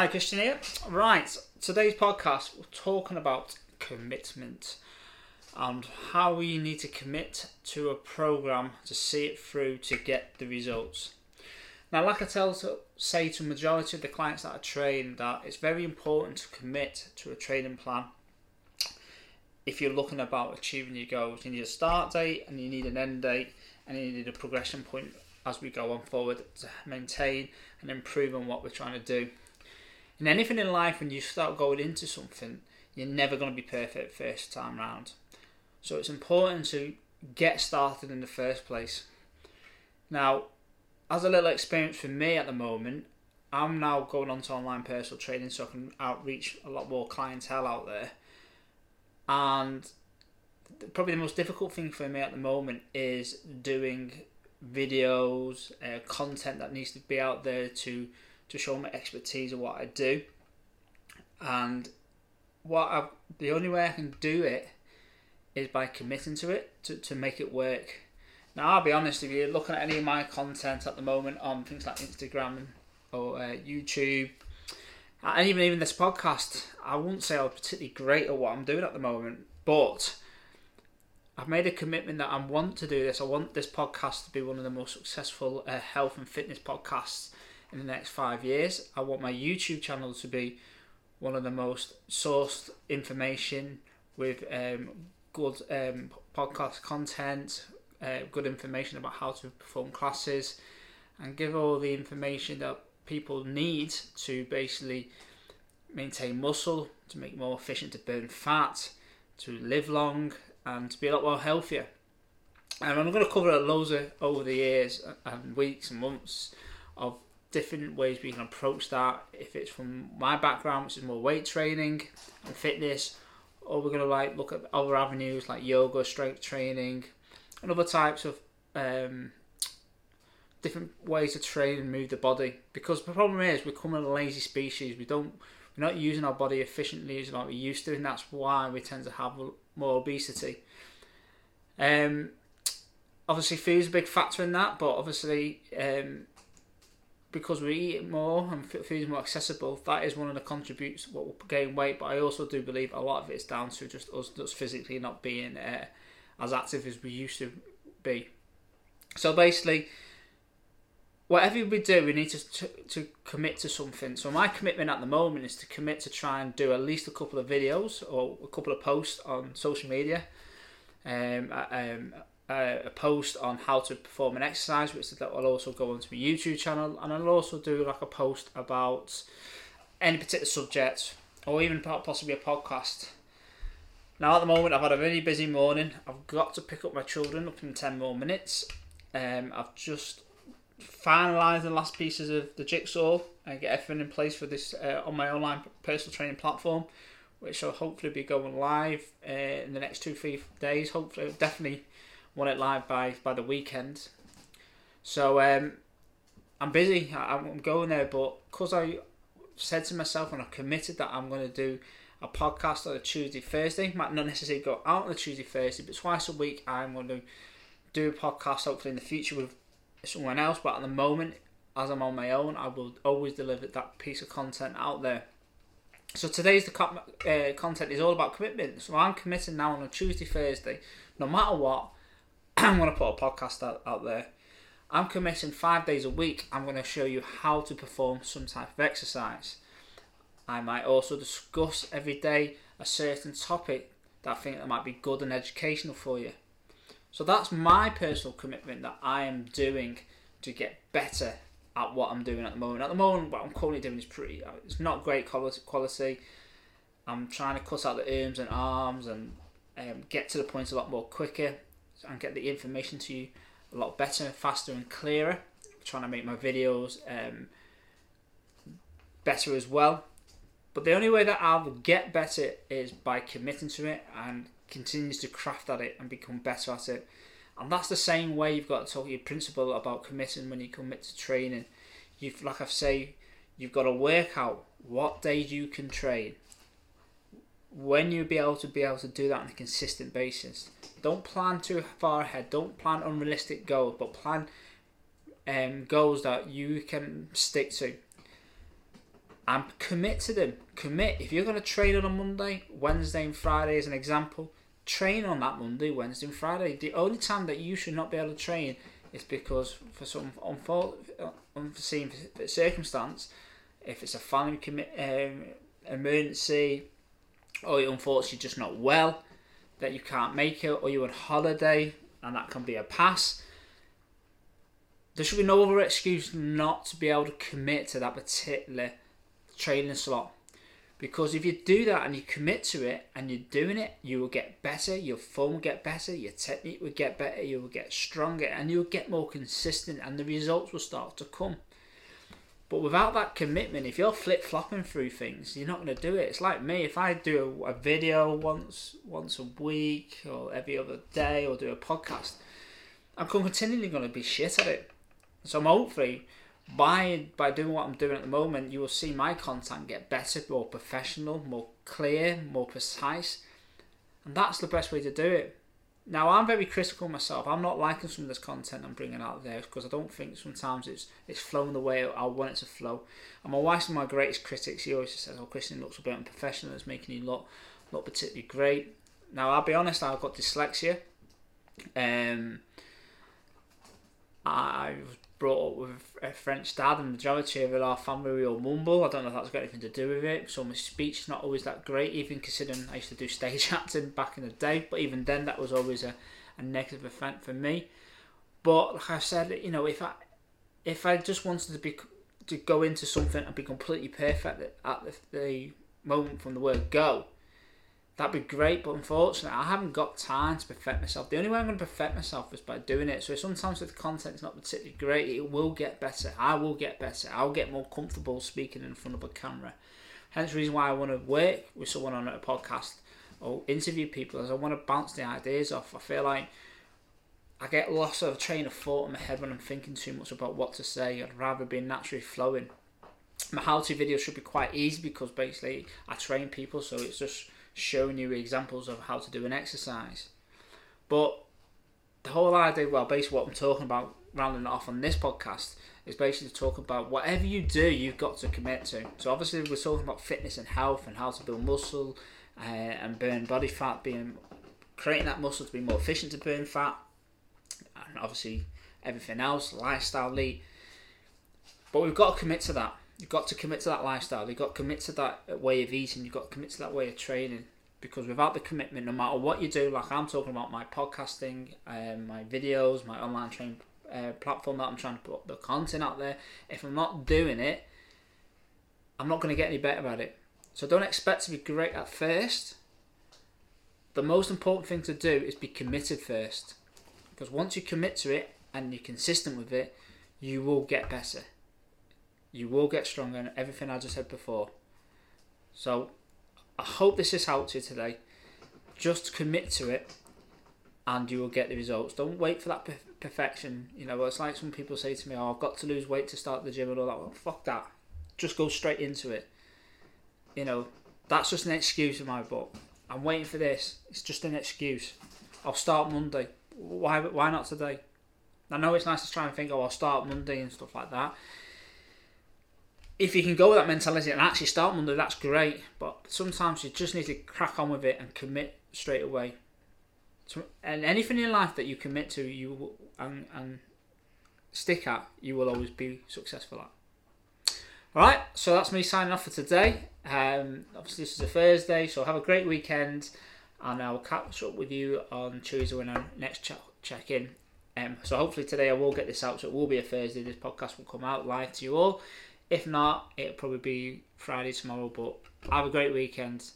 Hi, Christian here. Right, today's podcast, we're talking about commitment and how we need to commit to a program to see it through to get the results. Now, like I tell to say to majority of the clients that I train, that it's very important to commit to a training plan. If you're looking about achieving your goals, you need a start date and you need an end date, and you need a progression point as we go on forward to maintain and improve on what we're trying to do. In anything in life, when you start going into something, you're never going to be perfect first time round. So it's important to get started in the first place. Now, as a little experience for me at the moment, I'm now going on to online personal training so I can outreach a lot more clientele out there. And probably the most difficult thing for me at the moment is doing videos, uh, content that needs to be out there to to show my expertise of what I do. And what I, the only way I can do it is by committing to it to, to make it work. Now I'll be honest if you're looking at any of my content at the moment on things like Instagram or uh, YouTube, and even even this podcast, I wouldn't say I'm particularly great at what I'm doing at the moment, but I've made a commitment that I want to do this. I want this podcast to be one of the most successful uh, health and fitness podcasts in the next five years. I want my YouTube channel to be one of the most sourced information with um, good um, podcast content, uh, good information about how to perform classes, and give all the information that people need to basically maintain muscle, to make more efficient to burn fat, to live long, and to be a lot more healthier. And I'm going to cover loads of over the years and weeks and months of different ways we can approach that. If it's from my background, which is more weight training and fitness, or we're gonna like look at other avenues like yoga, strength training, and other types of um, different ways to train and move the body. Because the problem is we're becoming a lazy species. We don't we're not using our body efficiently as like we used to, and that's why we tend to have more obesity. Um, obviously, food's a big factor in that, but obviously, um, because we eat more and food is more accessible, that is one of the contributes what will gain weight. But I also do believe a lot of it is down to just us just physically not being uh, as active as we used to be. So basically, whatever we do, we need to, to, to commit to something. So my commitment at the moment is to commit to try and do at least a couple of videos or a couple of posts on social media. Um, um, a post on how to perform an exercise, which that will also go onto my YouTube channel, and I'll also do like a post about any particular subject or even possibly a podcast. Now, at the moment, I've had a really busy morning. I've got to pick up my children up in 10 more minutes. Um, I've just finalised the last pieces of the jigsaw and get everything in place for this uh, on my online personal training platform, which will hopefully be going live uh, in the next two, three days. Hopefully, definitely want it live by by the weekend. So um, I'm busy. I'm going there, but because I said to myself and I committed that I'm going to do a podcast on a Tuesday, Thursday. Might not necessarily go out on a Tuesday, Thursday, but twice a week I'm going to do a podcast. Hopefully in the future with someone else. But at the moment, as I'm on my own, I will always deliver that piece of content out there. So today's the uh, content is all about commitment. So I'm committing now on a Tuesday, Thursday, no matter what. I'm going to put a podcast out, out there. I'm committing five days a week. I'm going to show you how to perform some type of exercise. I might also discuss every day a certain topic that I think that might be good and educational for you. So that's my personal commitment that I am doing to get better at what I'm doing at the moment. At the moment, what I'm currently doing is pretty. Uh, it's not great quality. I'm trying to cut out the arms and arms and um, get to the point a lot more quicker and get the information to you a lot better, faster, and clearer. I'm trying to make my videos um, better as well. But the only way that I'll get better is by committing to it and continues to craft at it and become better at it. And that's the same way you've got to talk to your principal about committing when you commit to training. You've, like I say, you've got to work out what days you can train, when you'll be able to be able to do that on a consistent basis. Don't plan too far ahead. Don't plan unrealistic goals, but plan um, goals that you can stick to. and commit to them. Commit. If you're going to train on a Monday, Wednesday, and Friday, as an example, train on that Monday, Wednesday, and Friday. The only time that you should not be able to train is because for some unforeseen circumstance, if it's a family commit, um, emergency, Oh, or you're unfortunately just not well, that you can't make it, or you're on holiday, and that can be a pass. There should be no other excuse not to be able to commit to that particular training slot. Because if you do that and you commit to it and you're doing it, you will get better, your form will get better, your technique will get better, you will get stronger, and you'll get more consistent, and the results will start to come. But without that commitment, if you're flip flopping through things, you're not going to do it. It's like me. If I do a, a, video once once a week or every other day, or do a podcast, I'm continually going to be shit at it. So hopefully by by doing what I'm doing at the moment, you will see my content get better, more professional, more clear, more precise, and that's the best way to do it. Now I'm very critical myself. I'm not liking some of this content I'm bringing out there because I don't think sometimes it's it's flowing the way I want it to flow. And my wife's one of my greatest critics. She always says, "Oh, Christian looks a bit unprofessional. It's making you look look particularly great." Now I'll be honest. I've got dyslexia. Um, I was brought up with a French dad, and the majority of our family we all mumble. I don't know if that's got anything to do with it. So my speech is not always that great, even considering I used to do stage acting back in the day. But even then, that was always a, a negative event for me. But like I said, you know, if I if I just wanted to be to go into something and be completely perfect at the, the moment from the word go, that'd be great. But unfortunately, I haven't got time to perfect myself. The only way I'm going to perfect myself is by doing it. So sometimes if the content's not particularly great, it will get better. I will get better. I'll get more comfortable speaking in front of a camera. Hence the reason why I want to work with someone on a podcast or interview people is I want to bounce the ideas off. I feel like I get lost of a train of thought in my head when I'm thinking too much about what to say. I'd rather be naturally flowing. My how-to video should be quite easy because basically I train people, so it's just showing you examples of how to do an exercise. But the whole idea, well, basically what I'm talking about, rounding it off on this podcast, is basically to talk about whatever you do, you've got to commit to. So obviously we're talking about fitness and health and how to build muscle uh, and burn body fat, being creating that muscle to be more efficient to burn fat, and obviously everything else, lifestyle lead. But we've got to commit to that. You've got to commit to that lifestyle. You've got to commit to that way of eating. You've got to commit to that way of training. Because without the commitment, no matter what you do, like I'm talking about my podcasting, um, my videos, my online training uh, platform that I'm trying to put the content out there, if I'm not doing it, I'm not going to get any better at it. So don't expect to be great at first. The most important thing to do is be committed first. Because once you commit to it and you're consistent with it, you will get better you will get stronger and everything I just said before. So I hope this has helped you today. Just commit to it and you will get the results. Don't wait for that perfection. You know, it's like some people say to me, "Oh, I've got to lose weight to start the gym and all that." Well, fuck that. Just go straight into it. You know, that's just an excuse in my book. I'm waiting for this. It's just an excuse. I'll start Monday. Why? Why not today? I know it's nice to try and think, "Oh, I'll start Monday" and stuff like that if you can go with that mentality and actually start Monday, that's great. But sometimes you just need to crack on with it and commit straight away. And anything in life that you commit to, you and and stick at, you will always be successful at. All right, so that's me signing off for today. Um, obviously, this is a Thursday, so have a great weekend, and I will catch up with you on Tuesday when I next check check in. Um, so hopefully today I will get this out, so it will be a Thursday. This podcast will come out live to you all. If not, it'll probably be Friday tomorrow. But have a great weekend.